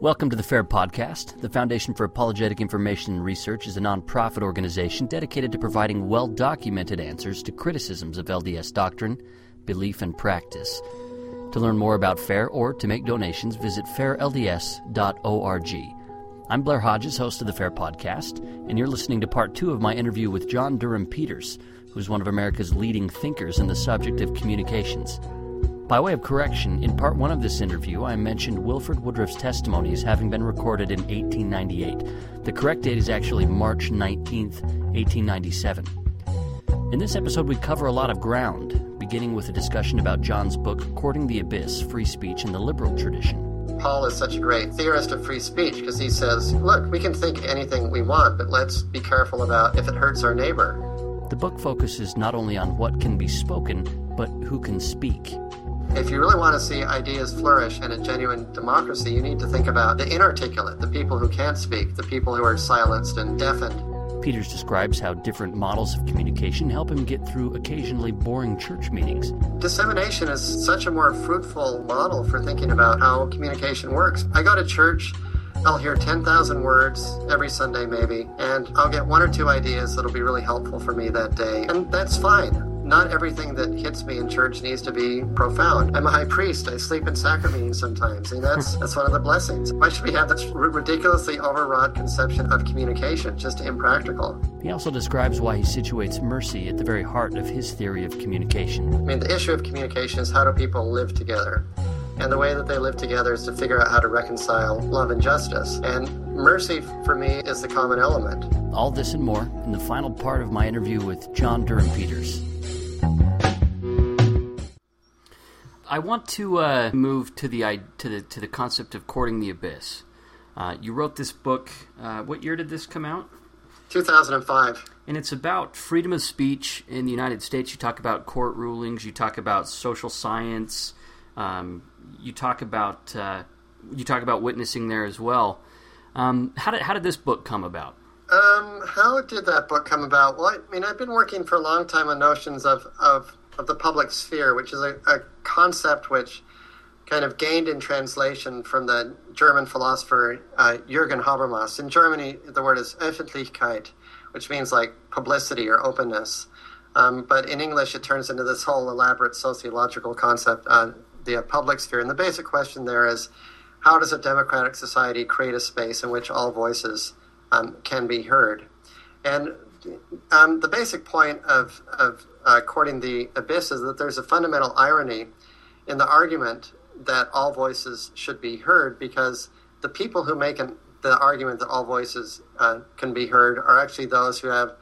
Welcome to the FAIR Podcast. The Foundation for Apologetic Information and Research is a nonprofit organization dedicated to providing well documented answers to criticisms of LDS doctrine, belief, and practice. To learn more about FAIR or to make donations, visit fairlds.org. I'm Blair Hodges, host of the FAIR Podcast, and you're listening to part two of my interview with John Durham Peters, who's one of America's leading thinkers in the subject of communications. By way of correction, in part one of this interview, I mentioned Wilfred Woodruff's testimony as having been recorded in 1898. The correct date is actually March 19, 1897. In this episode, we cover a lot of ground, beginning with a discussion about John's book, Courting the Abyss Free Speech in the Liberal Tradition. Paul is such a great theorist of free speech because he says, look, we can think anything we want, but let's be careful about if it hurts our neighbor. The book focuses not only on what can be spoken, but who can speak. If you really want to see ideas flourish in a genuine democracy, you need to think about the inarticulate, the people who can't speak, the people who are silenced and deafened. Peters describes how different models of communication help him get through occasionally boring church meetings. Dissemination is such a more fruitful model for thinking about how communication works. I go to church. I'll hear 10,000 words every Sunday, maybe, and I'll get one or two ideas that'll be really helpful for me that day. And that's fine not everything that hits me in church needs to be profound. I'm a high priest. I sleep in sacrament sometimes, and that's that's one of the blessings. Why should we have this ridiculously overwrought conception of communication? Just impractical. He also describes why he situates mercy at the very heart of his theory of communication. I mean, the issue of communication is how do people live together? And the way that they live together is to figure out how to reconcile love and justice. And mercy, for me, is the common element. All this and more in the final part of my interview with John Durham Peters. I want to uh, move to the to the to the concept of courting the abyss. Uh, you wrote this book. Uh, what year did this come out? 2005. And it's about freedom of speech in the United States. You talk about court rulings. You talk about social science. Um, you talk about uh, you talk about witnessing there as well. Um, how did how did this book come about? Um, how did that book come about? Well, I mean, I've been working for a long time on notions of of of the public sphere, which is a, a concept which kind of gained in translation from the German philosopher uh, Jürgen Habermas. In Germany, the word is Öffentlichkeit, which means like publicity or openness. Um, but in English, it turns into this whole elaborate sociological concept, uh, the public sphere. And the basic question there is how does a democratic society create a space in which all voices um, can be heard? And um, the basic point of, of uh, courting the abyss is that there's a fundamental irony in the argument that all voices should be heard because the people who make an, the argument that all voices uh, can be heard are actually those who have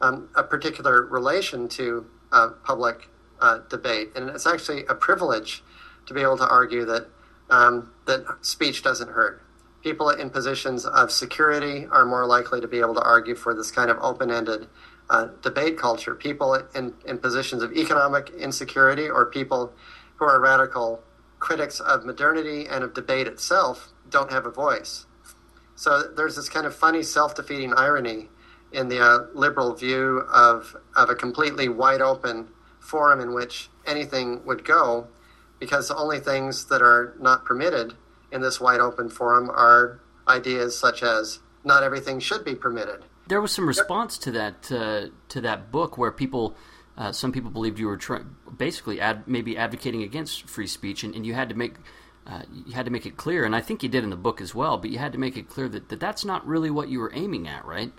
um, a particular relation to uh, public uh, debate. And it's actually a privilege to be able to argue that, um, that speech doesn't hurt. People in positions of security are more likely to be able to argue for this kind of open ended uh, debate culture. People in, in positions of economic insecurity or people who are radical critics of modernity and of debate itself don't have a voice. So there's this kind of funny self defeating irony in the uh, liberal view of, of a completely wide open forum in which anything would go, because only things that are not permitted in this wide open forum are ideas such as not everything should be permitted there was some response to that uh, to that book where people, uh, some people believed you were try- basically ad- maybe advocating against free speech, and, and you had to make uh, you had to make it clear, and I think you did in the book as well. But you had to make it clear that, that that's not really what you were aiming at, right?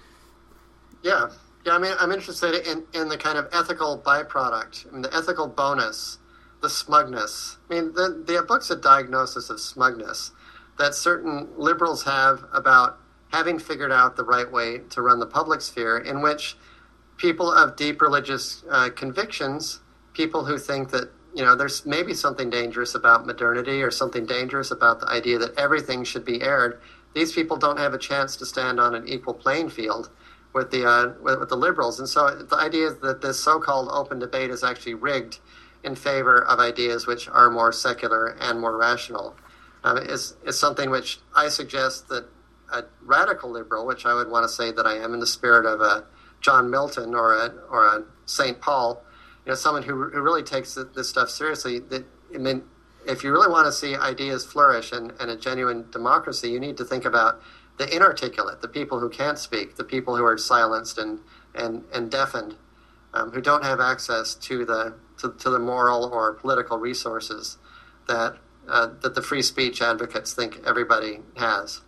Yeah, yeah. I mean, I'm interested in, in the kind of ethical byproduct, I mean, the ethical bonus, the smugness. I mean, the the book's a diagnosis of smugness that certain liberals have about having figured out the right way to run the public sphere, in which people of deep religious uh, convictions, people who think that you know there's maybe something dangerous about modernity or something dangerous about the idea that everything should be aired, these people don't have a chance to stand on an equal playing field with the uh, with, with the liberals. And so the idea is that this so-called open debate is actually rigged in favor of ideas which are more secular and more rational um, is is something which I suggest that a radical liberal, which I would want to say that I am in the spirit of a John Milton or a or a Saint Paul, you know, someone who, who really takes this stuff seriously. That I mean, if you really want to see ideas flourish and, and a genuine democracy, you need to think about the inarticulate, the people who can't speak, the people who are silenced and, and, and deafened, um, who don't have access to the, to, to the moral or political resources that, uh, that the free speech advocates think everybody has.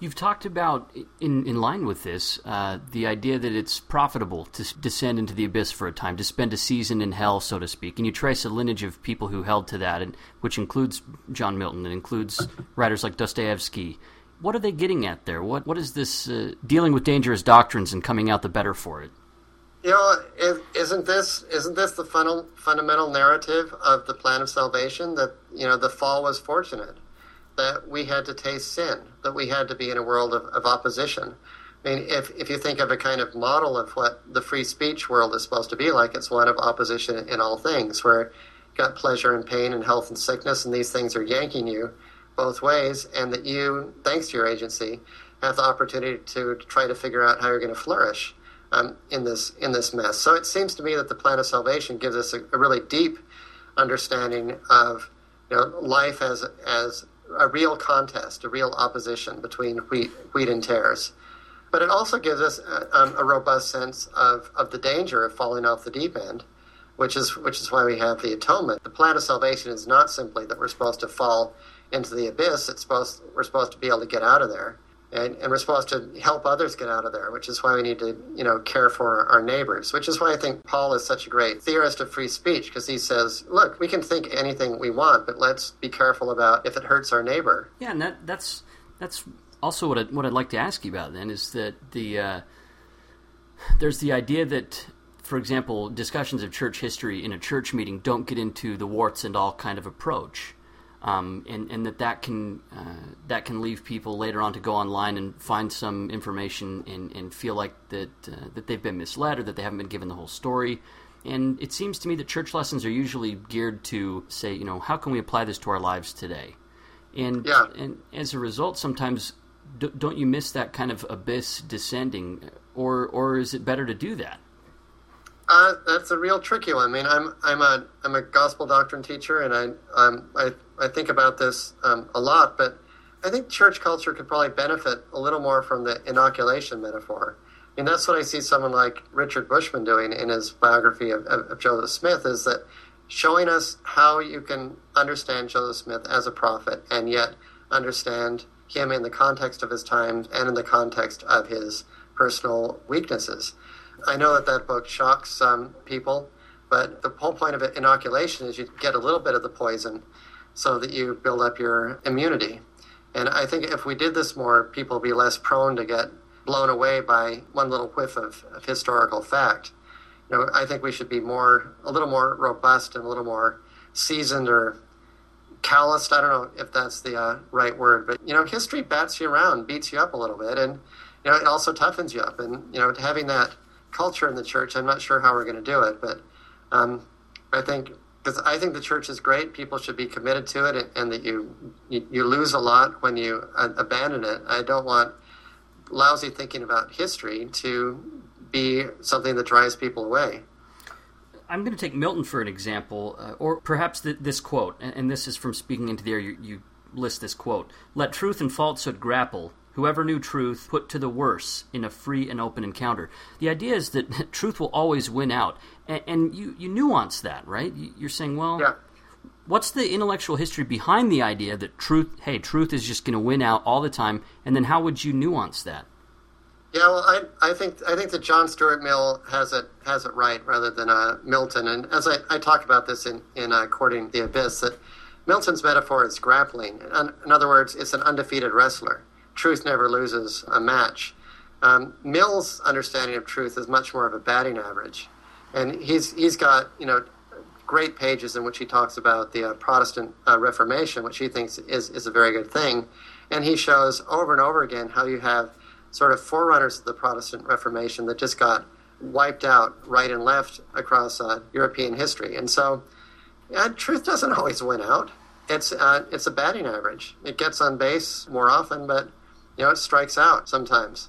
You've talked about, in, in line with this, uh, the idea that it's profitable to descend into the abyss for a time, to spend a season in hell, so to speak. And you trace a lineage of people who held to that, and, which includes John Milton, and includes writers like Dostoevsky. What are they getting at there? What What is this uh, dealing with dangerous doctrines and coming out the better for it? You know, isn't this isn't this the fun, fundamental narrative of the plan of salvation that you know the fall was fortunate? that we had to taste sin, that we had to be in a world of, of opposition. I mean, if, if you think of a kind of model of what the free speech world is supposed to be like, it's one of opposition in all things, where you've got pleasure and pain and health and sickness, and these things are yanking you both ways, and that you, thanks to your agency, have the opportunity to try to figure out how you're going to flourish um, in this in this mess. So it seems to me that the plan of salvation gives us a, a really deep understanding of you know, life as as a real contest, a real opposition between wheat, wheat and tares. But it also gives us a, um, a robust sense of, of the danger of falling off the deep end, which is which is why we have the atonement. The plan of salvation is not simply that we're supposed to fall into the abyss. It's supposed we're supposed to be able to get out of there and, and we're supposed to help others get out of there, which is why we need to, you know, care for our neighbors, which is why I think Paul is such a great theorist of free speech, because he says, look, we can think anything we want, but let's be careful about if it hurts our neighbor. Yeah, and that, that's that's also what, I, what I'd like to ask you about then is that the uh, there's the idea that for example, discussions of church history in a church meeting don't get into the warts and all kind of approach um, and, and that that can uh, that can leave people later on to go online and find some information and, and feel like that uh, that they've been misled or that they haven't been given the whole story. And it seems to me that church lessons are usually geared to say, you know, how can we apply this to our lives today? And yeah. and as a result, sometimes don't you miss that kind of abyss descending, or or is it better to do that? Uh, that's a real tricky one. I mean, I'm I'm a I'm a gospel doctrine teacher, and I um, I I think about this um, a lot. But I think church culture could probably benefit a little more from the inoculation metaphor. I mean, that's what I see someone like Richard Bushman doing in his biography of, of, of Joseph Smith. Is that showing us how you can understand Joseph Smith as a prophet, and yet understand him in the context of his times and in the context of his personal weaknesses. I know that that book shocks some people, but the whole point of inoculation is you get a little bit of the poison so that you build up your immunity. And I think if we did this more, people would be less prone to get blown away by one little whiff of, of historical fact. You know, I think we should be more, a little more robust and a little more seasoned or calloused. I don't know if that's the uh, right word, but you know, history bats you around, beats you up a little bit, and you know, it also toughens you up. And you know, having that culture in the church. I'm not sure how we're going to do it, but um, I think because I think the church is great. People should be committed to it, and, and that you, you, you lose a lot when you uh, abandon it. I don't want lousy thinking about history to be something that drives people away. I'm going to take Milton for an example, uh, or perhaps this quote, and, and, this is from Speaking into the Air. You, you list this quote: "Let truth and falsehood grapple." Whoever knew truth put to the worse in a free and open encounter. The idea is that truth will always win out, and, and you you nuance that, right? You're saying, well, yeah. what's the intellectual history behind the idea that truth? Hey, truth is just going to win out all the time, and then how would you nuance that? Yeah, well, I, I think I think that John Stuart Mill has it has it right rather than uh, Milton, and as I, I talk about this in in uh, Courting the Abyss, that Milton's metaphor is grappling. In, in other words, it's an undefeated wrestler truth never loses a match. Um, Mill's understanding of truth is much more of a batting average, and he's he's got you know great pages in which he talks about the uh, Protestant uh, Reformation, which he thinks is is a very good thing, and he shows over and over again how you have sort of forerunners of the Protestant Reformation that just got wiped out right and left across uh, European history, and so truth doesn't always win out. It's uh, it's a batting average. It gets on base more often, but you know, it strikes out sometimes.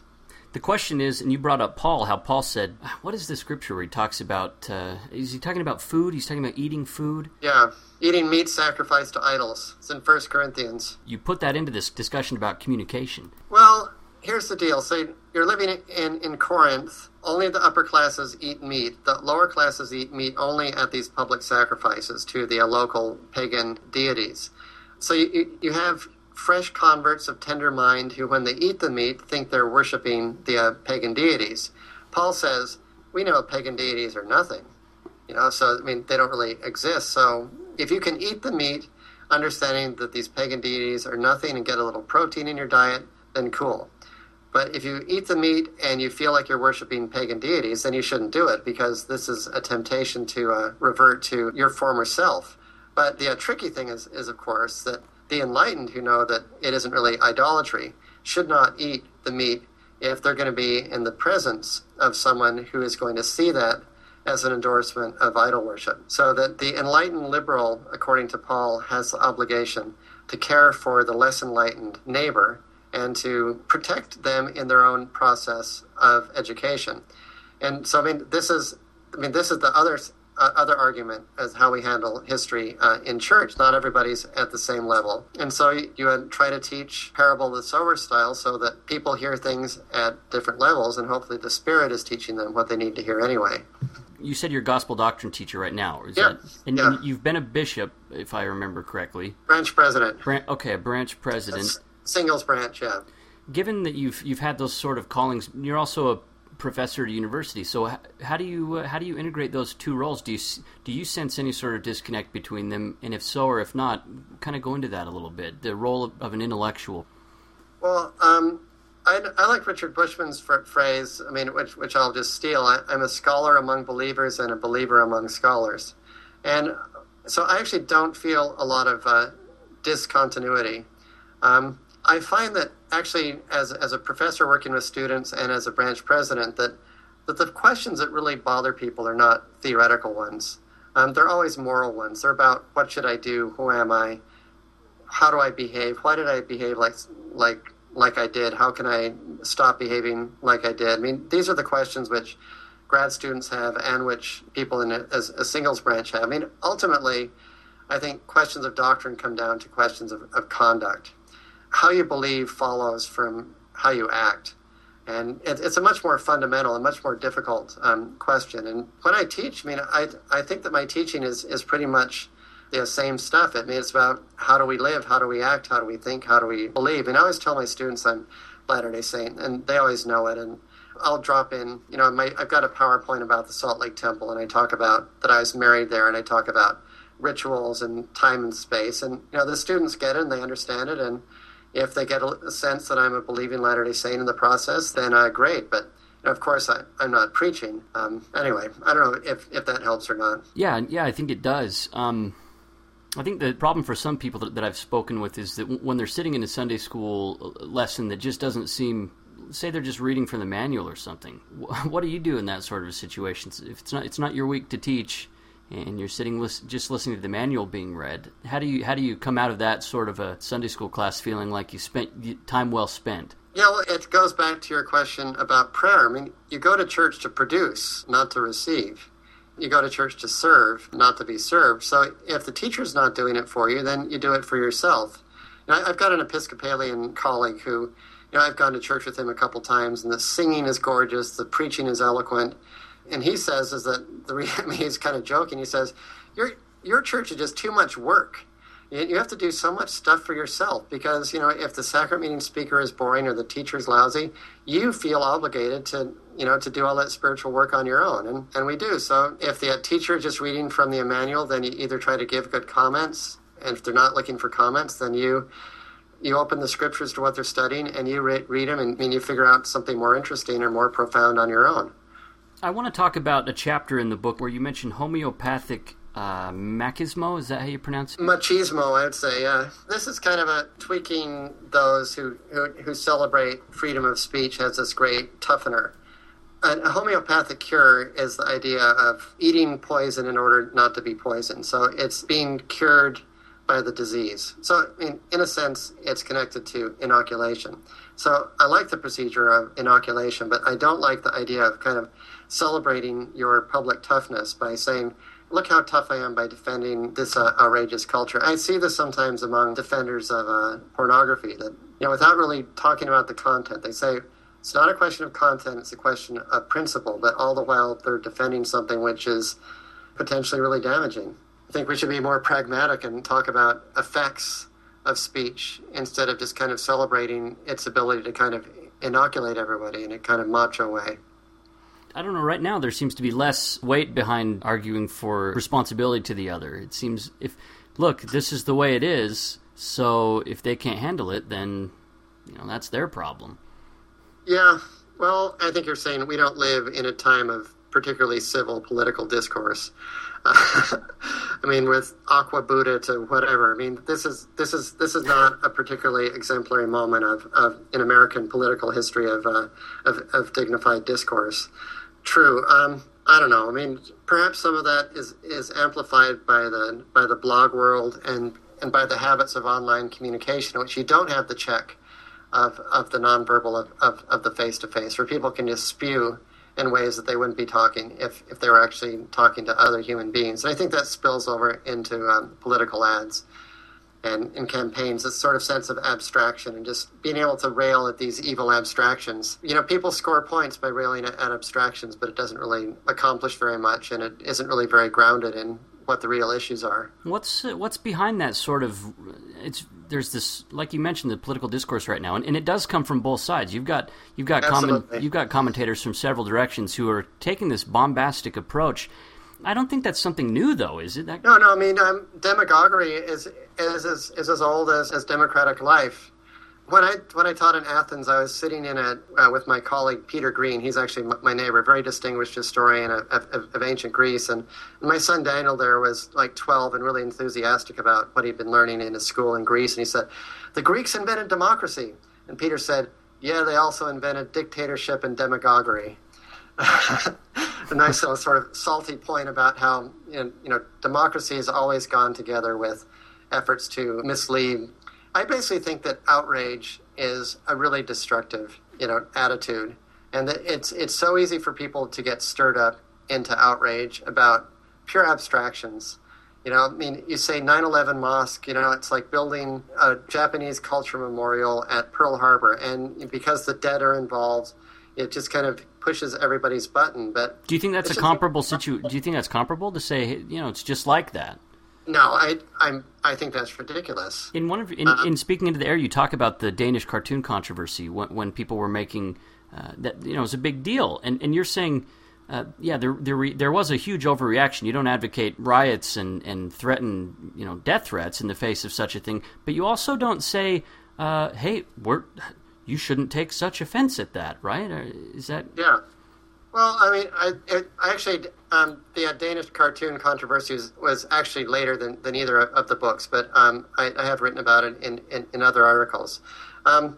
The question is, and you brought up Paul, how Paul said, "What is the scripture where he talks about? Uh, is he talking about food? He's talking about eating food." Yeah, eating meat sacrificed to idols. It's in First Corinthians. You put that into this discussion about communication. Well, here's the deal. Say you're living in in Corinth. Only the upper classes eat meat. The lower classes eat meat only at these public sacrifices to the local pagan deities. So you, you have fresh converts of tender mind who, when they eat the meat, think they're worshiping the uh, pagan deities. Paul says, we know pagan deities are nothing. You know, so I mean, they don't really exist. So if you can eat the meat, understanding that these pagan deities are nothing and get a little protein in your diet, then cool. But if you eat the meat and you feel like you're worshiping pagan deities, then you shouldn't do it because this is a temptation to uh, revert to your former self. But the uh, tricky thing is, is, of course, that the enlightened who know that it isn't really idolatry should not eat the meat if they're going to be in the presence of someone who is going to see that as an endorsement of idol worship. So that the enlightened liberal, according to Paul, has the obligation to care for the less enlightened neighbor and to protect them in their own process of education. And so, I mean, this is, I mean, this is the other uh, other argument as how we handle history uh, in church. Not everybody's at the same level. And so you, you try to teach parable the sower style so that people hear things at different levels, and hopefully the Spirit is teaching them what they need to hear anyway. You said you're a gospel doctrine teacher right now. Is yeah. That, and, yeah. you've been a bishop, if I remember correctly. Branch president. Bran- okay, a branch president. That's singles branch, yeah. Given that you've you've had those sort of callings, you're also a professor at university. So how do you uh, how do you integrate those two roles? Do you do you sense any sort of disconnect between them? And if so, or if not, kind of go into that a little bit. The role of, of an intellectual. Well, um, I, I, like Richard Bushman's phrase. I mean, which which I'll just steal. I, am a scholar among believers and a believer among scholars, and so I actually don't feel a lot of uh, discontinuity. Um, I find that actually, as, as a professor working with students and as a branch president, that, that the questions that really bother people are not theoretical ones. Um, they're always moral ones. They're about what should I do? Who am I? How do I behave? Why did I behave like like like I did? How can I stop behaving like I did? I mean, these are the questions which grad students have and which people in a, as a singles branch have. I mean, ultimately, I think questions of doctrine come down to questions of, of conduct how you believe follows from how you act. And it, it's a much more fundamental and much more difficult um, question. And when I teach, I mean, I, I think that my teaching is, is pretty much the same stuff. I mean, it's about how do we live, how do we act, how do we think, how do we believe. And I always tell my students I'm Latter day Saint, and they always know it. And I'll drop in, you know, my, I've got a PowerPoint about the Salt Lake Temple, and I talk about that I was married there, and I talk about rituals and time and space. And, you know, the students get it and they understand it. And if they get a sense that I'm a believing Latter day Saint in the process, then uh, great. But of course, I, I'm not preaching. Um, anyway, I don't know if, if that helps or not. Yeah, yeah, I think it does. Um, I think the problem for some people that, that I've spoken with is that when they're sitting in a Sunday school lesson that just doesn't seem say they're just reading from the manual or something. What do you do in that sort of situation? If it's not it's not your week to teach, and you're sitting just listening to the manual being read. How do you how do you come out of that sort of a Sunday school class feeling like you spent time well spent? Yeah, well, it goes back to your question about prayer. I mean, you go to church to produce, not to receive. You go to church to serve, not to be served. So if the teacher's not doing it for you, then you do it for yourself. I've got an Episcopalian colleague who, you know, I've gone to church with him a couple times, and the singing is gorgeous, the preaching is eloquent and he says is that the I mean, he's kind of joking. He says, "Your your church is just too much work. You have to do so much stuff for yourself because you know if the sacrament meeting speaker is boring or the teacher is lousy, you feel obligated to you know to do all that spiritual work on your own, and and we do. So if the teacher is just reading from the manual, then you either try to give good comments, and if they're not looking for comments, then you you open the scriptures to what they're studying and you read, read them and, and you figure out something more interesting or more profound on your own. I want to talk about a chapter in the book where you mention homeopathic uh, machismo. Is that how you pronounce it? Machismo, I would say. Yeah, this is kind of a tweaking those who, who, who celebrate freedom of speech as this great toughener. A homeopathic cure is the idea of eating poison in order not to be poisoned. So it's being cured by the disease. So, in, in a sense, it's connected to inoculation. So, I like the procedure of inoculation, but I don't like the idea of kind of celebrating your public toughness by saying, look how tough I am by defending this uh, outrageous culture. I see this sometimes among defenders of uh, pornography that, you know, without really talking about the content, they say it's not a question of content, it's a question of principle, but all the while they're defending something which is potentially really damaging. I think we should be more pragmatic and talk about effects of speech instead of just kind of celebrating its ability to kind of inoculate everybody in a kind of macho way. I don't know. Right now, there seems to be less weight behind arguing for responsibility to the other. It seems if look, this is the way it is. So if they can't handle it, then you know that's their problem. Yeah. Well, I think you're saying we don't live in a time of particularly civil political discourse. I mean, with Aqua Buddha to whatever. I mean, this is this is this is not a particularly exemplary moment of, of in American political history of, uh, of, of dignified discourse. True. Um, I don't know. I mean, perhaps some of that is, is amplified by the by the blog world and and by the habits of online communication, which you don't have the check of, of the nonverbal of, of, of the face to face, where people can just spew in ways that they wouldn't be talking if, if they were actually talking to other human beings. And I think that spills over into um, political ads and in campaigns, this sort of sense of abstraction and just being able to rail at these evil abstractions. You know, people score points by railing at, at abstractions, but it doesn't really accomplish very much, and it isn't really very grounded in what the real issues are. What's uh, what's behind that sort of? It's there's this, like you mentioned, the political discourse right now, and, and it does come from both sides. You've got you've got comment, you've got commentators from several directions who are taking this bombastic approach I don't think that's something new, though, is it? That... No, no. I mean, um, demagoguery is is, is is as old as, as democratic life. When I when I taught in Athens, I was sitting in a uh, with my colleague Peter Green. He's actually my neighbor, a very distinguished historian of, of, of ancient Greece. And, and my son Daniel there was like 12 and really enthusiastic about what he'd been learning in his school in Greece. And he said, "The Greeks invented democracy." And Peter said, "Yeah, they also invented dictatorship and demagoguery." a nice little sort of salty point about how you know democracy has always gone together with efforts to mislead. I basically think that outrage is a really destructive you know attitude, and that it's it's so easy for people to get stirred up into outrage about pure abstractions. You know, I mean, you say 9 11 mosque, you know, it's like building a Japanese culture memorial at Pearl Harbor. And because the dead are involved, it just kind of pushes everybody's button. But do you think that's a comparable situation? Do you think that's comparable to say, you know, it's just like that? No, I I'm I think that's ridiculous. In one of in, uh, in speaking into the air, you talk about the Danish cartoon controversy when, when people were making uh, that you know it was a big deal, and and you're saying. Uh, yeah, there, there there was a huge overreaction. You don't advocate riots and, and threaten you know death threats in the face of such a thing, but you also don't say, uh, "Hey, we're you shouldn't take such offense at that, right? Is that? Yeah. Well, I mean, I, it, I actually um, the uh, Danish cartoon controversy was, was, actually later than, than either of, the books, but um, I, I, have written about it in, in, in other articles. Um,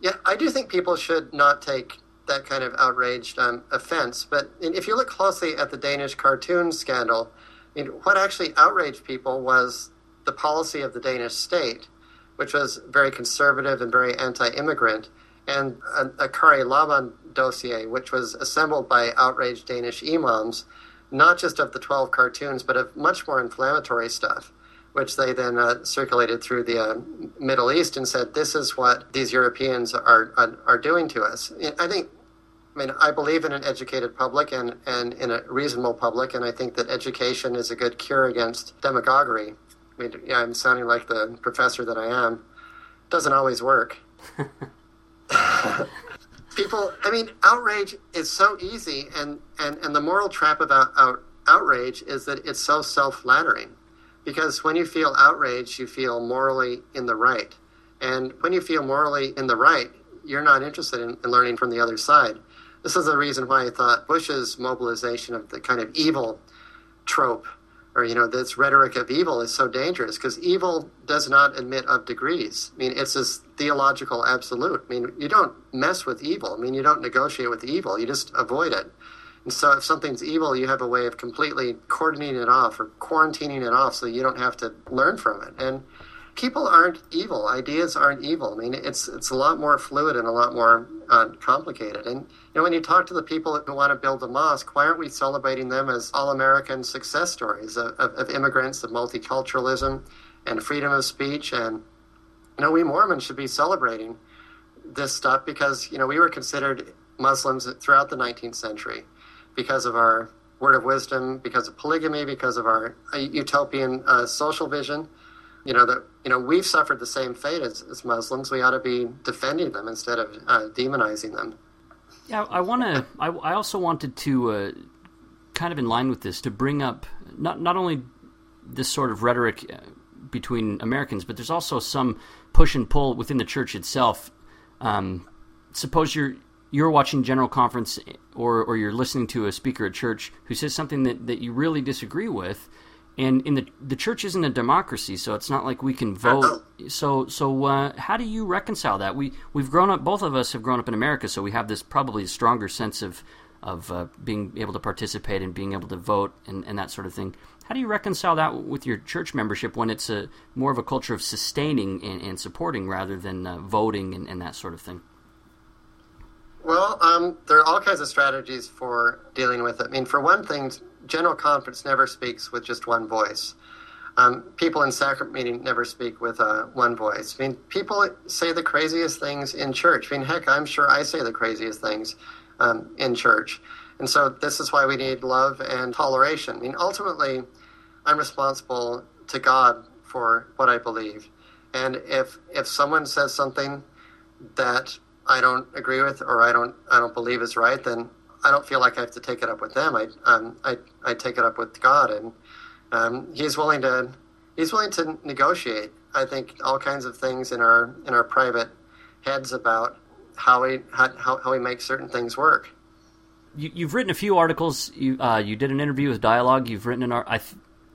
yeah, I do think people should not take that kind of outraged um, offense. But if you look closely at the Danish cartoon scandal, I mean, what actually outraged people was the policy of the Danish state which was very conservative and very anti-immigrant, and a, Akkari-Laban dossier, which was assembled by outraged Danish imams, not just of the 12 cartoons, but of much more inflammatory stuff, which they then uh, circulated through the uh, Middle East and said, this is what these Europeans are, are, are doing to us. I think I mean, I believe in an educated public and, and in a reasonable public, and I think that education is a good cure against demagoguery. I mean, yeah, I'm sounding like the professor that I am. Doesn't always work. People, I mean, outrage is so easy, and, and, and the moral trap about out, outrage is that it's so self flattering. Because when you feel outraged, you feel morally in the right. And when you feel morally in the right, you're not interested in, in learning from the other side. This is the reason why I thought Bush's mobilization of the kind of evil trope or you know this rhetoric of evil is so dangerous because evil does not admit of degrees. I mean it's this theological absolute. I mean you don't mess with evil. I mean you don't negotiate with evil. You just avoid it. And so if something's evil, you have a way of completely cordoning it off or quarantining it off so you don't have to learn from it. And people aren't evil. Ideas aren't evil. I mean, it's it's a lot more fluid and a lot more uh, complicated. And you know, when you talk to the people who want to build a mosque, why aren't we celebrating them as all-American success stories of, of, of immigrants, of multiculturalism, and freedom of speech? And you know, we Mormons should be celebrating this stuff because you know we were considered Muslims throughout the 19th century because of our word of wisdom, because of polygamy, because of our uh, utopian uh, social vision you know that you know we've suffered the same fate as, as Muslims. We ought to be defending them instead of uh, demonizing them. Yeah, I want to. I, I, also wanted to, uh, kind of in line with this, to bring up not not only this sort of rhetoric uh, between Americans, but there's also some push and pull within the church itself. Um, suppose you're you're watching general conference or or you're listening to a speaker at church who says something that, that you really disagree with and in the the church isn't a democracy, so it's not like we can vote. So so uh, how do you reconcile that? We we've grown up. Both of us have grown up in America, so we have this probably stronger sense of of uh, being able to participate and being able to vote and, and that sort of thing. How do you reconcile that with your church membership when it's a more of a culture of sustaining and, and supporting rather than uh, voting and, and that sort of thing? Well, um, there are all kinds of strategies for dealing with it. I mean, for one thing, General Conference never speaks with just one voice. Um, people in sacrament meeting never speak with uh, one voice. I mean, people say the craziest things in church. I mean, heck, I'm sure I say the craziest things um, in church. And so this is why we need love and toleration. I mean, ultimately, I'm responsible to God for what I believe. And if if someone says something that I don't agree with or I don't I don't believe is right, then I don't feel like I have to take it up with them. I um, I, I take it up with God, and um, He's willing to He's willing to negotiate. I think all kinds of things in our in our private heads about how we how, how we make certain things work. You, have written a few articles. You uh, you did an interview with Dialogue. You've written an I,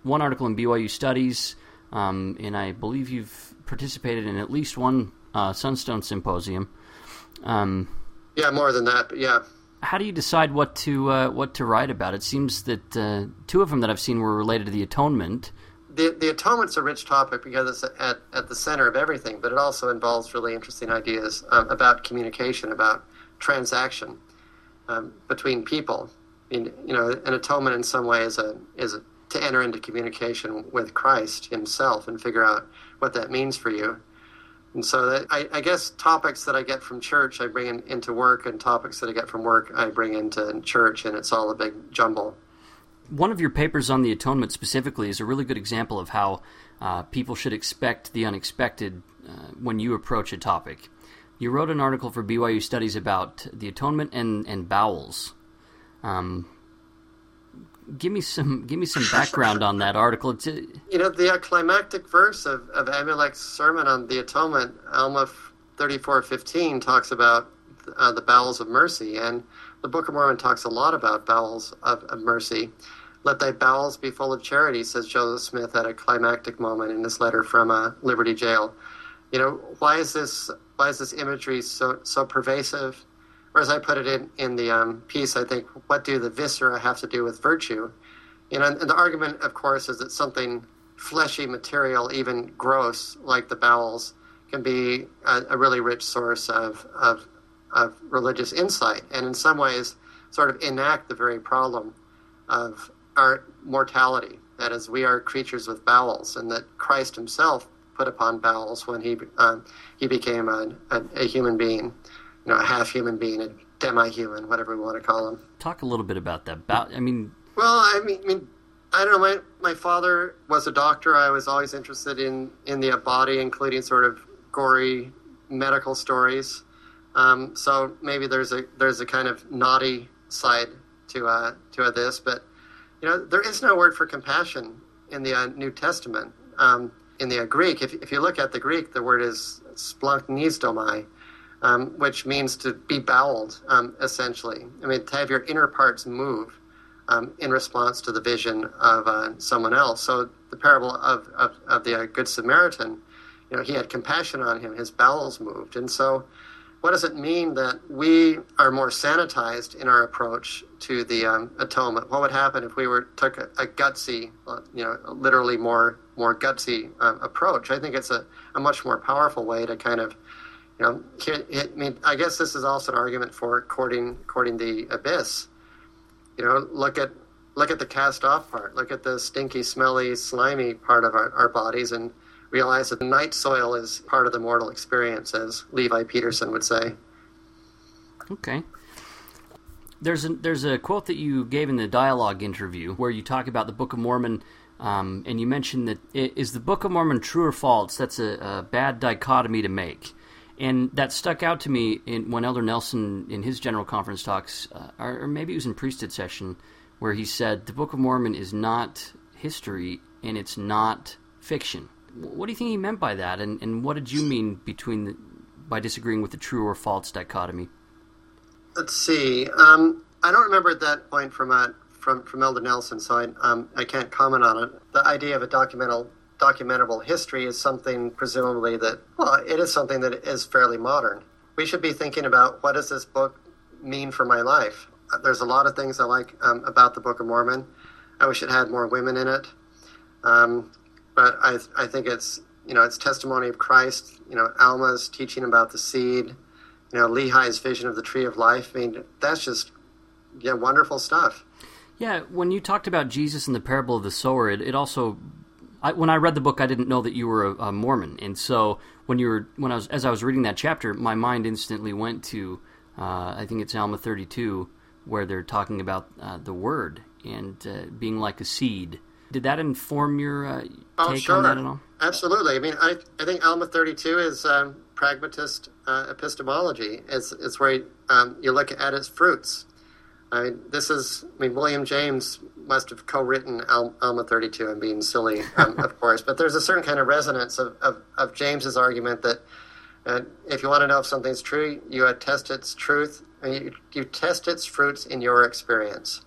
one article in BYU Studies, um, and I believe you've participated in at least one uh, Sunstone symposium. Um, yeah, more than that, but yeah. How do you decide what to uh, what to write about? It seems that uh, two of them that I've seen were related to the atonement. The, the atonement's a rich topic because it's at, at the center of everything, but it also involves really interesting ideas um, about communication, about transaction um, between people. You know, an atonement in some way is a is a, to enter into communication with Christ Himself and figure out what that means for you. And so that, I, I, guess topics that I get from church I bring in, into work, and topics that I get from work I bring into church, and it's all a big jumble. One of your papers on the atonement specifically is a really good example of how uh, people should expect the unexpected uh, when you approach a topic. You wrote an article for BYU Studies about the atonement and, and bowels. Um, give me some give me some background on that article. It's, you know, the uh, climactic verse of, of Amulek's sermon on the atonement, Alma thirty four fifteen, talks about uh, the bowels of mercy, and the Book of Mormon talks a lot about bowels of, of mercy. Let thy bowels be full of charity, says Joseph Smith at a climactic moment in this letter from uh, Liberty Jail. You know, why is this why is this imagery so so pervasive? Or as I put it in, in the um, piece, I think, what do the viscera have to do with virtue? You know, and, the argument, of course, is that something fleshy material, even gross, like the bowels, can be a, a really rich source of, of, of religious insight, and in some ways, sort of enact the very problem of our mortality. That is, we are creatures with bowels, and that Christ Himself put upon bowels when He uh, He became a, a, a human being you know, a half human being, a demi-human, whatever we want to call him. Talk a little bit about that. About, I mean, well, I mean, I mean, I don't know. My my father was a doctor. I was always interested in in the body, including sort of gory medical stories. Um, so maybe there's a there's a kind of naughty side to uh, to this, but you know, there is no word for compassion in the uh, New Testament. Um, in the uh, Greek, if if you look at the Greek, the word is splanchnizomai, um, which means to be boweled, um, essentially. I mean, to have your inner parts move um, in response to the vision of uh, someone else. So the parable of, of, of the uh, Good Samaritan, you know, he had compassion on him, his bowels moved. And so what does it mean that we are more sanitized in our approach to the um, atonement? What would happen if we were took a, a gutsy, uh, you know, literally more more gutsy um, approach? I think it's a, a much more powerful way to kind of, you know, I mean, I guess this is also an argument for courting courting the abyss. You know, look at look at the cast off part, look at the stinky, smelly, slimy part of our, our bodies, and realize that the night soil is part of the mortal experience, as Levi Peterson would say. Okay. There's a, there's a quote that you gave in the dialogue interview where you talk about the Book of Mormon, um, and you mentioned that is the Book of Mormon true or false? That's a, a bad dichotomy to make. And that stuck out to me in, when Elder Nelson, in his general conference talks, uh, or, maybe it was in priesthood session, where he said the Book of Mormon is not history and it's not fiction. What do you think he meant by that, and, and what did you mean between the, by disagreeing with the true or false dichotomy? Let's see. Um, I don't remember at that point from uh, from from Elder Nelson, so I um, I can't comment on it. The idea of a documental documentable history is something presumably that well, it is something that is fairly modern. We should be thinking about what does this book mean for my life. There's a lot of things I like um, about the Book of Mormon. I wish it had more women in it. Um, but I, I think it's you know it's testimony of Christ. You know, Alma's teaching about the seed. You know, Lehi's vision of the tree of life. I mean, that's just yeah, wonderful stuff. Yeah, when you talked about Jesus in the parable of the sower, it, it also I, when I read the book, I didn't know that you were a, a, Mormon, and so when you were when I was as I was reading that chapter, my mind instantly went to uh, I think it's Alma thirty two, where they're talking about uh, the word and uh, being like a seed did that inform your uh, oh, take sure. on that at all? Absolutely. I mean, I, I think Alma 32 is um, pragmatist uh, epistemology. It's, it's where um, you look at its fruits. I mean, this is, I mean, William James must have co written Al- Alma 32. I'm being silly, um, of course, but there's a certain kind of resonance of, of, of James's argument that uh, if you want to know if something's true, you test its truth, and you, you test its fruits in your experience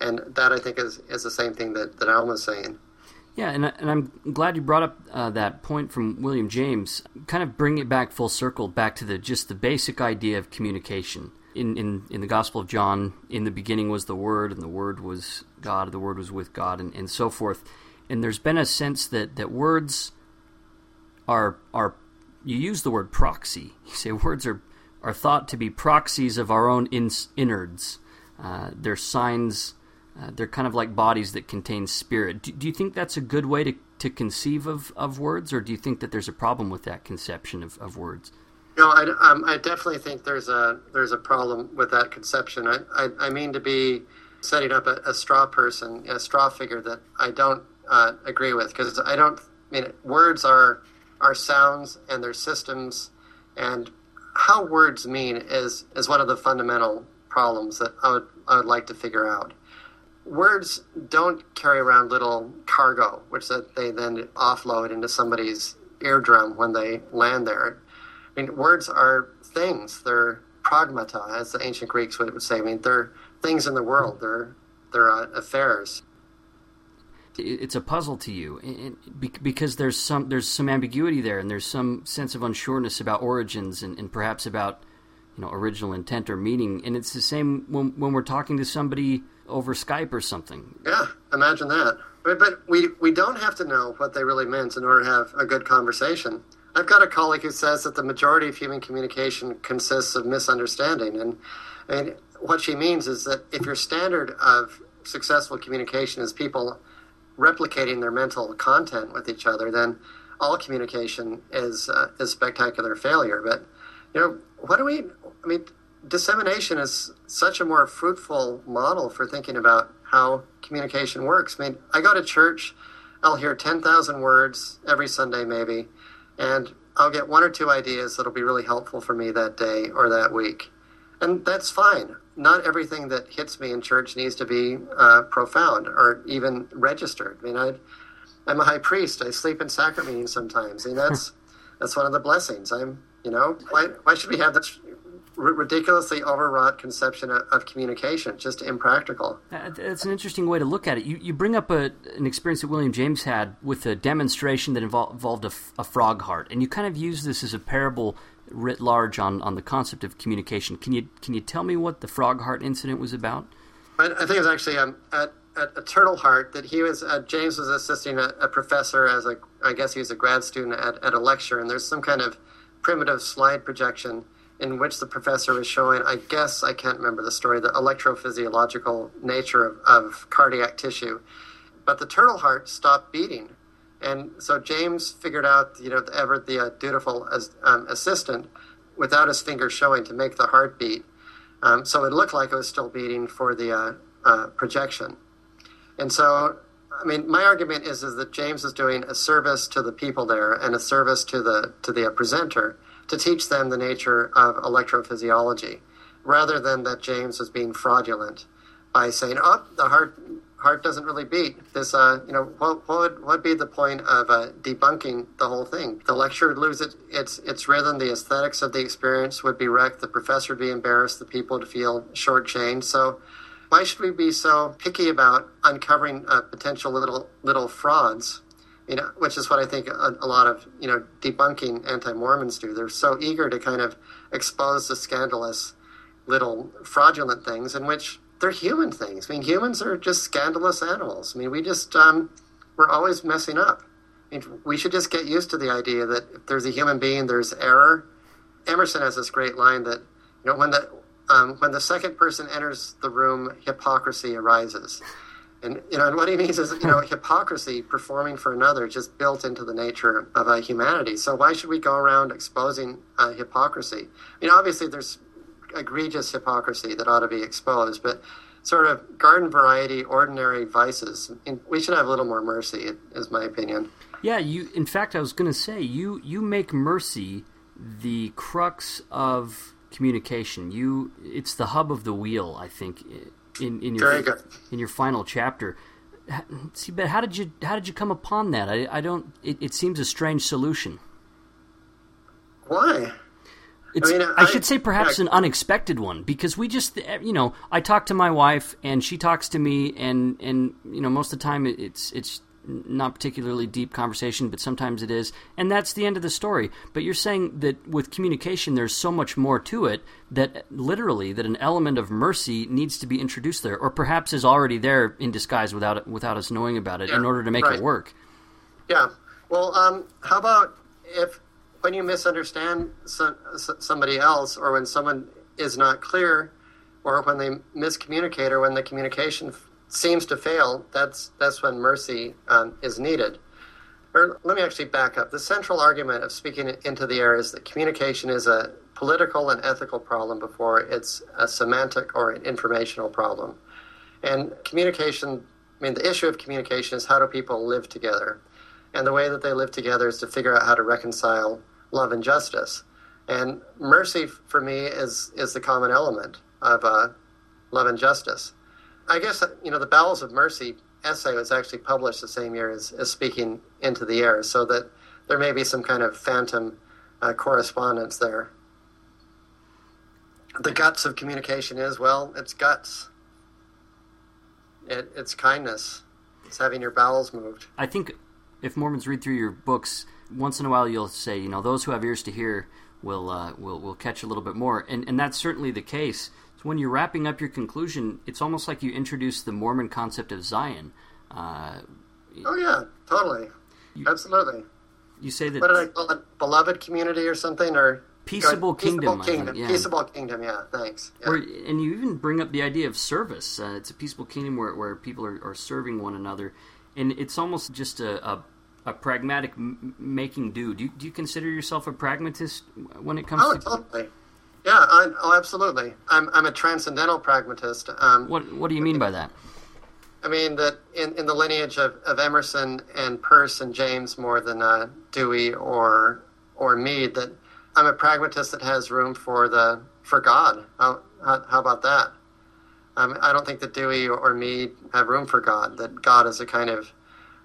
and that I think is, is the same thing that, that Alma's saying. Yeah, and, and I'm glad you brought up uh, that point from William James. Kind of bring it back full circle, back to the just the basic idea of communication. In, in, in the Gospel of John, in the beginning was the Word, and the Word was God, the Word was with God, and, and so forth. And there's been a sense that, that words are are you use the word proxy. You say words are are thought to be proxies of our own in, innards. Uh, they're signs uh, they're kind of like bodies that contain spirit. Do, do, you think that's a good way to, to conceive of, of words, or do you think that there's a problem with that conception of, of words? No, I, um, I definitely think there's a there's a problem with that conception. I, I, I mean to be setting up a, a, straw person, a straw figure that I don't uh, agree with because I don't. I mean, words are are sounds and they're systems, and how words mean is is one of the fundamental problems that I would I would like to figure out words don't carry around little cargo, which that they then offload into somebody's eardrum when they land there. I mean, words are things. They're pragmata, as the ancient Greeks would say. I mean, they're things in the world. They're they're uh, affairs. It's a puzzle to you because there's some there's some ambiguity there, and there's some sense of unsureness about origins and, and perhaps about you know original intent or meaning. And it's the same when when we're talking to somebody over Skype or something. Yeah, imagine that. But, but we we don't have to know what they really meant in order to have a good conversation. I've got a colleague who says that the majority of human communication consists of misunderstanding, and and what she means is that if your standard of successful communication is people replicating their mental content with each other, then all communication is uh, is spectacular failure. But you know, what do we? I mean, dissemination is such a more fruitful model for thinking about how communication works. I mean, I go to church, I'll hear 10,000 words every Sunday, maybe, and I'll get one or two ideas that'll be really helpful for me that day or that week. And that's fine. Not everything that hits me in church needs to be uh, profound or even registered. I mean, I, I'm a high priest. I sleep in sacrament meetings sometimes. I mean, that's that's one of the blessings. I'm, you know, why why should we have this ridiculously overwrought conception of, of, communication, just impractical. That's an interesting way to look at it. You, you bring up a, an experience that William James had with a demonstration that involved, involved a, frog heart, and you kind of use this as a parable writ large on, on the concept of communication. Can you can you tell me what the frog heart incident was about? I, I think it was actually um, at, at a Turtle Heart that he was uh, James was assisting a, a, professor as a I guess he was a grad student at, at a lecture, and there's some kind of primitive slide projection in which the professor was showing, I guess I can't remember the story, the electrophysiological nature of, of cardiac tissue. But the turtle heart stopped beating. And so James figured out, you know, ever the uh, dutiful as, um, assistant, without his finger showing, to make the heart beat. Um, so it looked like it was still beating for the uh, uh, projection. And so, I mean, my argument is, is that James is doing a service to the people there and a service to the to the presenter to teach them the nature of electrophysiology, rather than that James was being fraudulent by saying, "Oh, the heart heart doesn't really beat." This, uh, you know, what, what would what be the point of uh, debunking the whole thing? The lecture would lose it, its its rhythm. The aesthetics of the experience would be wrecked. The professor would be embarrassed. The people would feel shortchanged. So. Why should we be so picky about uncovering uh, potential little little frauds you know, which is what I think a, a lot of you know debunking anti-Mormons do. They're so eager to kind of expose the scandalous little fraudulent things in which they're human things. I mean, humans are just scandalous animals. I mean, we just um, we're always messing up. I mean, we should just get used to the idea that if there's a human being, there's error. Emerson has this great line that you know when the um, when the second person enters the room, hypocrisy arises. And you know, and what he means is, you know, hypocrisy, performing for another, just built into the nature of uh, humanity. So why should we go around exposing uh, hypocrisy? I mean, obviously, there's egregious hypocrisy that ought to be exposed, but sort of garden variety, ordinary vices, we should have a little more mercy, is my opinion. Yeah, you. In fact, I was going to say you you make mercy the crux of communication. You, it's the hub of the wheel. I think in, in your in your final chapter. See, but how did you how did you come upon that? I, I don't. It, it seems a strange solution. Why? It's, I, mean, I, I, should say perhaps an unexpected one because we just eh, you know I talk to my wife and she talks to me and and you know most of the time it's it's not particularly deep conversation, but sometimes it is, and that's the end of the story. But you're saying that with communication, there's so much more to it that literally that an element of mercy needs to be introduced there, or perhaps is already there in disguise without it, without us knowing about it, yeah, in order to make right. it work. Yeah. Well, um, how about if when you misunderstand some, somebody else, or when someone is not clear, or when they miscommunicate, or when the communication seems to fail, that's that's when mercy um, is needed. Or let me actually back up. The central argument of speaking into the air is that communication is a political and ethical problem before it's a semantic or an informational problem. And communication, I mean, the issue of communication is how do people live together? And the way that they live together is to figure out how to reconcile love and justice. And mercy, for me, is is the common element of uh, love and justice. I guess you know the Bowels of Mercy essay was actually published the same year as, as Speaking into the Air, so that there may be some kind of phantom uh, correspondence there. The guts of communication is well, it's guts. It, it's kindness. It's having your bowels moved. I think if Mormons read through your books, once in a while you'll say, you know, those who have ears to hear will uh, will will catch a little bit more, and and that's certainly the case when you're wrapping up your conclusion, it's almost like you introduce the Mormon concept of Zion. Uh, oh yeah, totally, you, absolutely. You say that. What did I call it? Beloved community or something, or peaceable kingdom. Peaceable kingdom. Yeah. Peaceable kingdom. Yeah. Thanks. Yeah. Or, and you even bring up the idea of service. Uh, it's a peaceful kingdom where, where people are, are serving one another, and it's almost just a, a a pragmatic m- making do. Do you, do you consider yourself a pragmatist when it comes oh, to? totally. Yeah, I, oh, absolutely. I'm, I'm a transcendental pragmatist. Um, what What do you mean by that? I mean that in, in the lineage of, of Emerson and Peirce and James more than uh, Dewey or or Mead, that I'm a pragmatist that has room for the for God. How, how, how about that? Um, I don't think that Dewey or Mead have room for God. That God is a kind of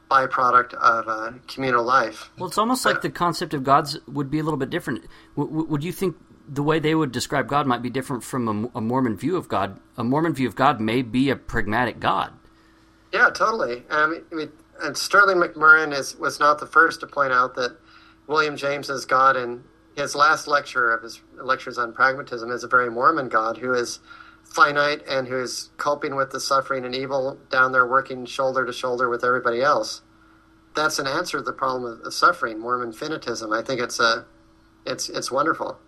byproduct of uh, communal life. Well, it's almost like the concept of gods would be a little bit different. W- would you think the way they would describe God might be different from a, a, Mormon view of God? A Mormon view of God may be a pragmatic God. Yeah, totally. Um, I mean, and Sterling McMurrin is was not the first to point out that William James is God, and his last lecture of his lectures on pragmatism is a very Mormon God who is finite and who is coping with the suffering and evil down there working shoulder to shoulder with everybody else. That's an answer to the problem of, of suffering, Mormon finitism. I think it's a it's it's wonderful.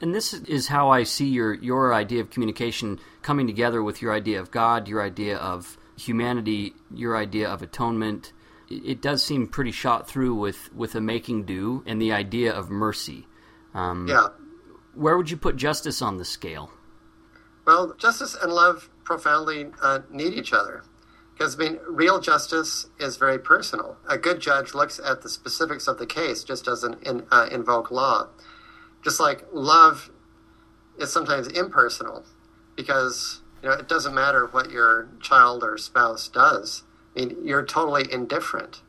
And this is how I see your your idea of communication coming together with your idea of God, your idea of humanity, your idea of atonement. It, does seem pretty shot through with with a making do and the idea of mercy. Um, yeah. Where would you put justice on the scale? Well, justice and love profoundly uh, need each other. Because, I mean, real justice is very personal. A good judge looks at the specifics of the case, just doesn't in, uh, invoke law. Just like love is sometimes impersonal, because you know it doesn't matter what your child or spouse does. I mean, you're totally indifferent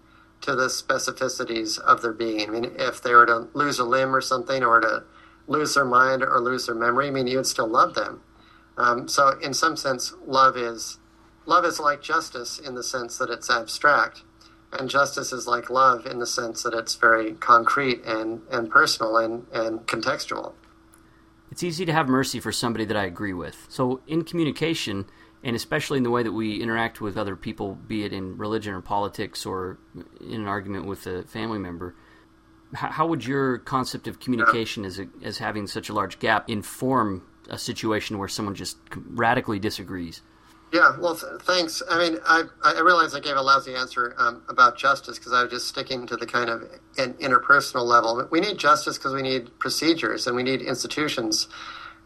to the specificities of their being. I mean, if they were to lose a limb or something, or to lose their mind or lose their memory, I mean, you'd still love them. Um, so, in some sense, love is love is like justice in the sense that it's abstract, and justice is like love in the sense that it's very concrete and, and personal and, and contextual. It's easy to have mercy for somebody that I agree with. So, in communication, and especially in the way that we interact with other people, be it in religion or politics or in an argument with a family member, how would your concept of communication as, a, as having such a large gap inform a situation where someone just radically disagrees. Yeah, well, th- thanks. I mean, I, I realize I gave a lousy answer um, about justice because I was just sticking to the kind of in, interpersonal level. We need justice because we need procedures and we need institutions.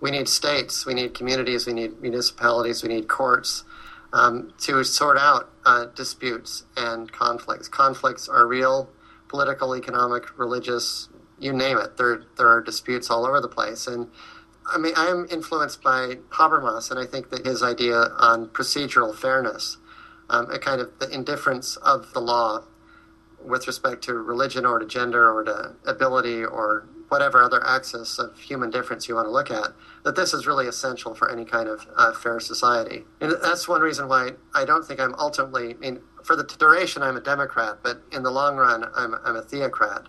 We need states, we need communities, we need municipalities, we need courts um, to sort out uh, disputes and conflicts. Conflicts are real, political, economic, religious, you name it. There, there are disputes all over the place. And I mean, I am influenced by Habermas, and I think that his idea on procedural fairness, um, a kind of the indifference of the law with respect to religion or to gender or to ability or whatever other axis of human difference you want to look at, that this is really essential for any kind of uh, fair society. And that's one reason why I don't think I'm ultimately, I mean, for the duration, I'm a Democrat, but in the long run, I'm, I'm a theocrat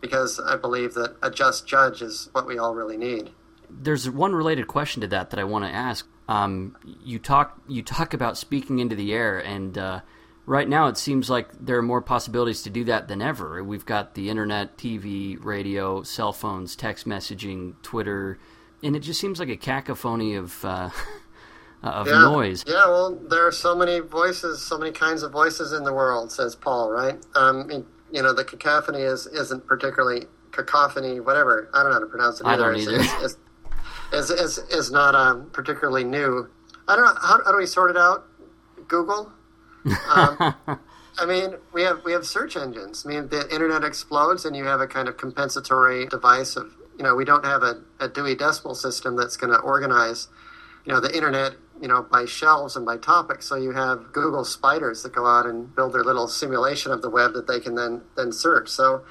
because I believe that a just judge is what we all really need there's one related question to that that I want to ask. Um, you talk you talk about speaking into the air, and uh, right now it seems like there are more possibilities to do that than ever. We've got the internet, TV, radio, cell phones, text messaging, Twitter, and it just seems like a cacophony of. Uh, of yeah. noise. Yeah, well, there are so many voices, so many kinds of voices in the world, says Paul. Right? Um, you know, the cacophony is isn't particularly cacophony, whatever. I don't know how to pronounce it either. Either. It's, it's, is is, is not um, particularly new. I don't know how, how do we sort it out. Google. Um, I mean, we have we have search engines. I mean, the internet explodes, and you have a kind of compensatory device of you know we don't have a, a Dewey Decimal System that's going to organize you know the internet you know by shelves and by topics. So you have Google spiders that go out and build their little simulation of the web that they can then then search. So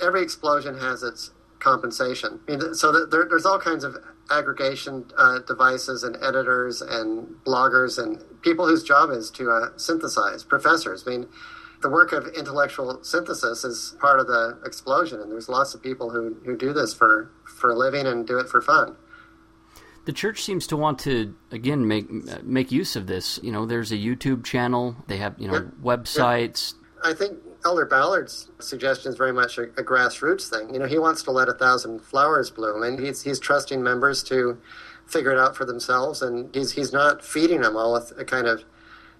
every explosion has its compensation. I mean, so there, there's all kinds of aggregation uh, devices and editors and bloggers and people whose job is to uh, synthesize, professors. I mean, the work of intellectual synthesis is part of the explosion, and there's lots of people who, who do this for, for a living and do it for fun. The church seems to want to again make make use of this. You know, there's a YouTube channel. They have you know yeah. websites. I think Elder Ballard's suggestion is very much a, a, grassroots thing. You know, he wants to let a thousand flowers bloom, and he's he's trusting members to figure it out for themselves, and he's he's not feeding them all with a kind of you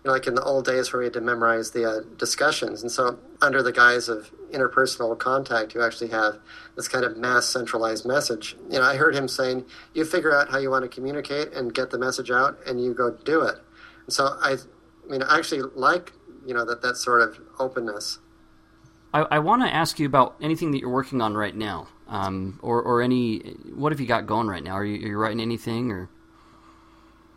know, like in the old days where we had to memorize the uh, discussions, and so under the guise of interpersonal contact, you actually have this kind of mass centralized message. You know, I heard him saying, "You figure out how you want to communicate and get the message out, and you go do it." And so I, I mean, I actually like you know that that sort of openness. I, I want to ask you about anything that you're working on right now, um, or or any. What have you got going right now? Are you, are you writing anything or?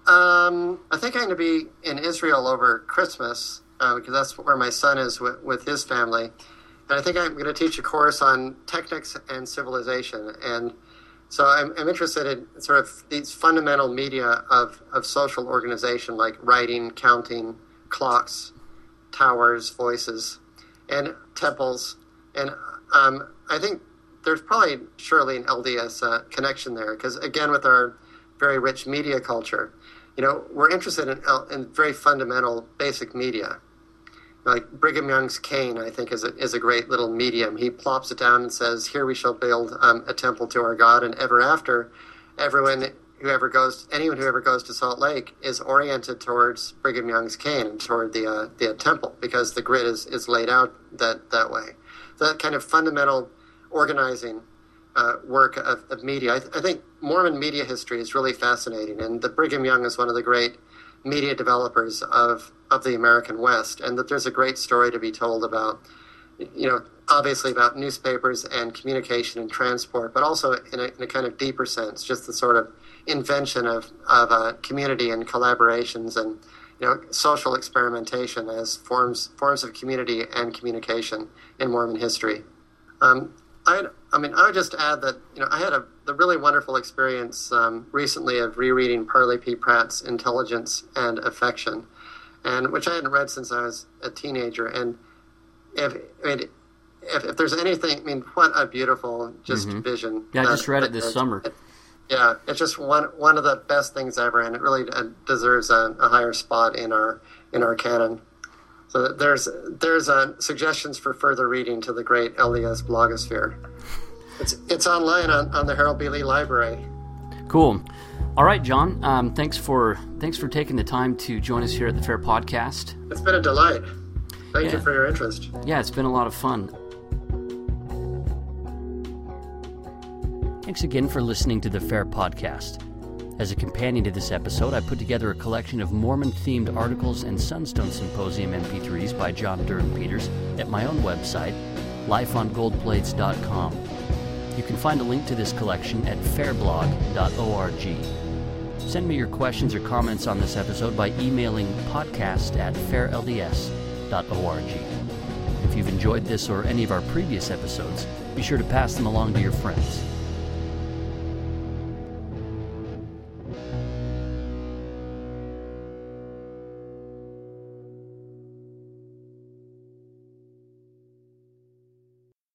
Um, I think I'm going to be in Israel over Christmas, uh, because that's where my son is with, with his family. And I think I'm going to teach a course on technics and civilization. And so I'm, I'm interested in sort of these fundamental media of, of social organization, like writing, counting, clocks, towers, voices, and temples. And um, I think there's probably surely an LDS uh, connection there because again, with our very rich media culture, you know, we're interested in, in very fundamental, basic media. Like Brigham Young's cane, I think, is a, is a great little medium. He plops it down and says, "Here we shall build um, a temple to our God, and ever after, everyone whoever goes, anyone who ever goes to Salt Lake is oriented towards Brigham Young's cane and toward the uh, the temple because the grid is, is laid out that that way. That kind of fundamental organizing uh, work of, of media. I, th- I, think Mormon media history is really fascinating, and that Brigham Young is one of the great media developers of of the American West, and that there's a great story to be told about, you know, obviously about newspapers and communication and transport, but also in a, in a kind of deeper sense, just the sort of invention of of uh, community and collaborations and you know social experimentation as forms forms of community and communication in Mormon history. Um, I, I mean, I would just add that you know I had a the really wonderful experience um, recently of rereading Parley P. Pratt's Intelligence and Affection, and which I hadn't read since I was a teenager. And if I mean, if, if there's anything, I mean, what a beautiful just mm-hmm. vision. Yeah, I just read it this it, summer. It, yeah, it's just one one of the best things ever, and it really uh, deserves a, a higher spot in our in our canon. So there's there's uh, suggestions for further reading to the great LDS blogosphere. It's it's online on, on the Harold B. Lee Library. Cool. All right, John. Um, thanks for thanks for taking the time to join us here at the Fair Podcast. It's been a delight. Thank yeah. you for your interest. Yeah, it's been a lot of fun. Thanks again for listening to the Fair Podcast. As a companion to this episode, I put together a collection of Mormon themed articles and Sunstone Symposium MP3s by John Durham Peters at my own website, lifeongoldplates.com. You can find a link to this collection at fairblog.org. Send me your questions or comments on this episode by emailing podcast at fairlds.org. If you've enjoyed this or any of our previous episodes, be sure to pass them along to your friends.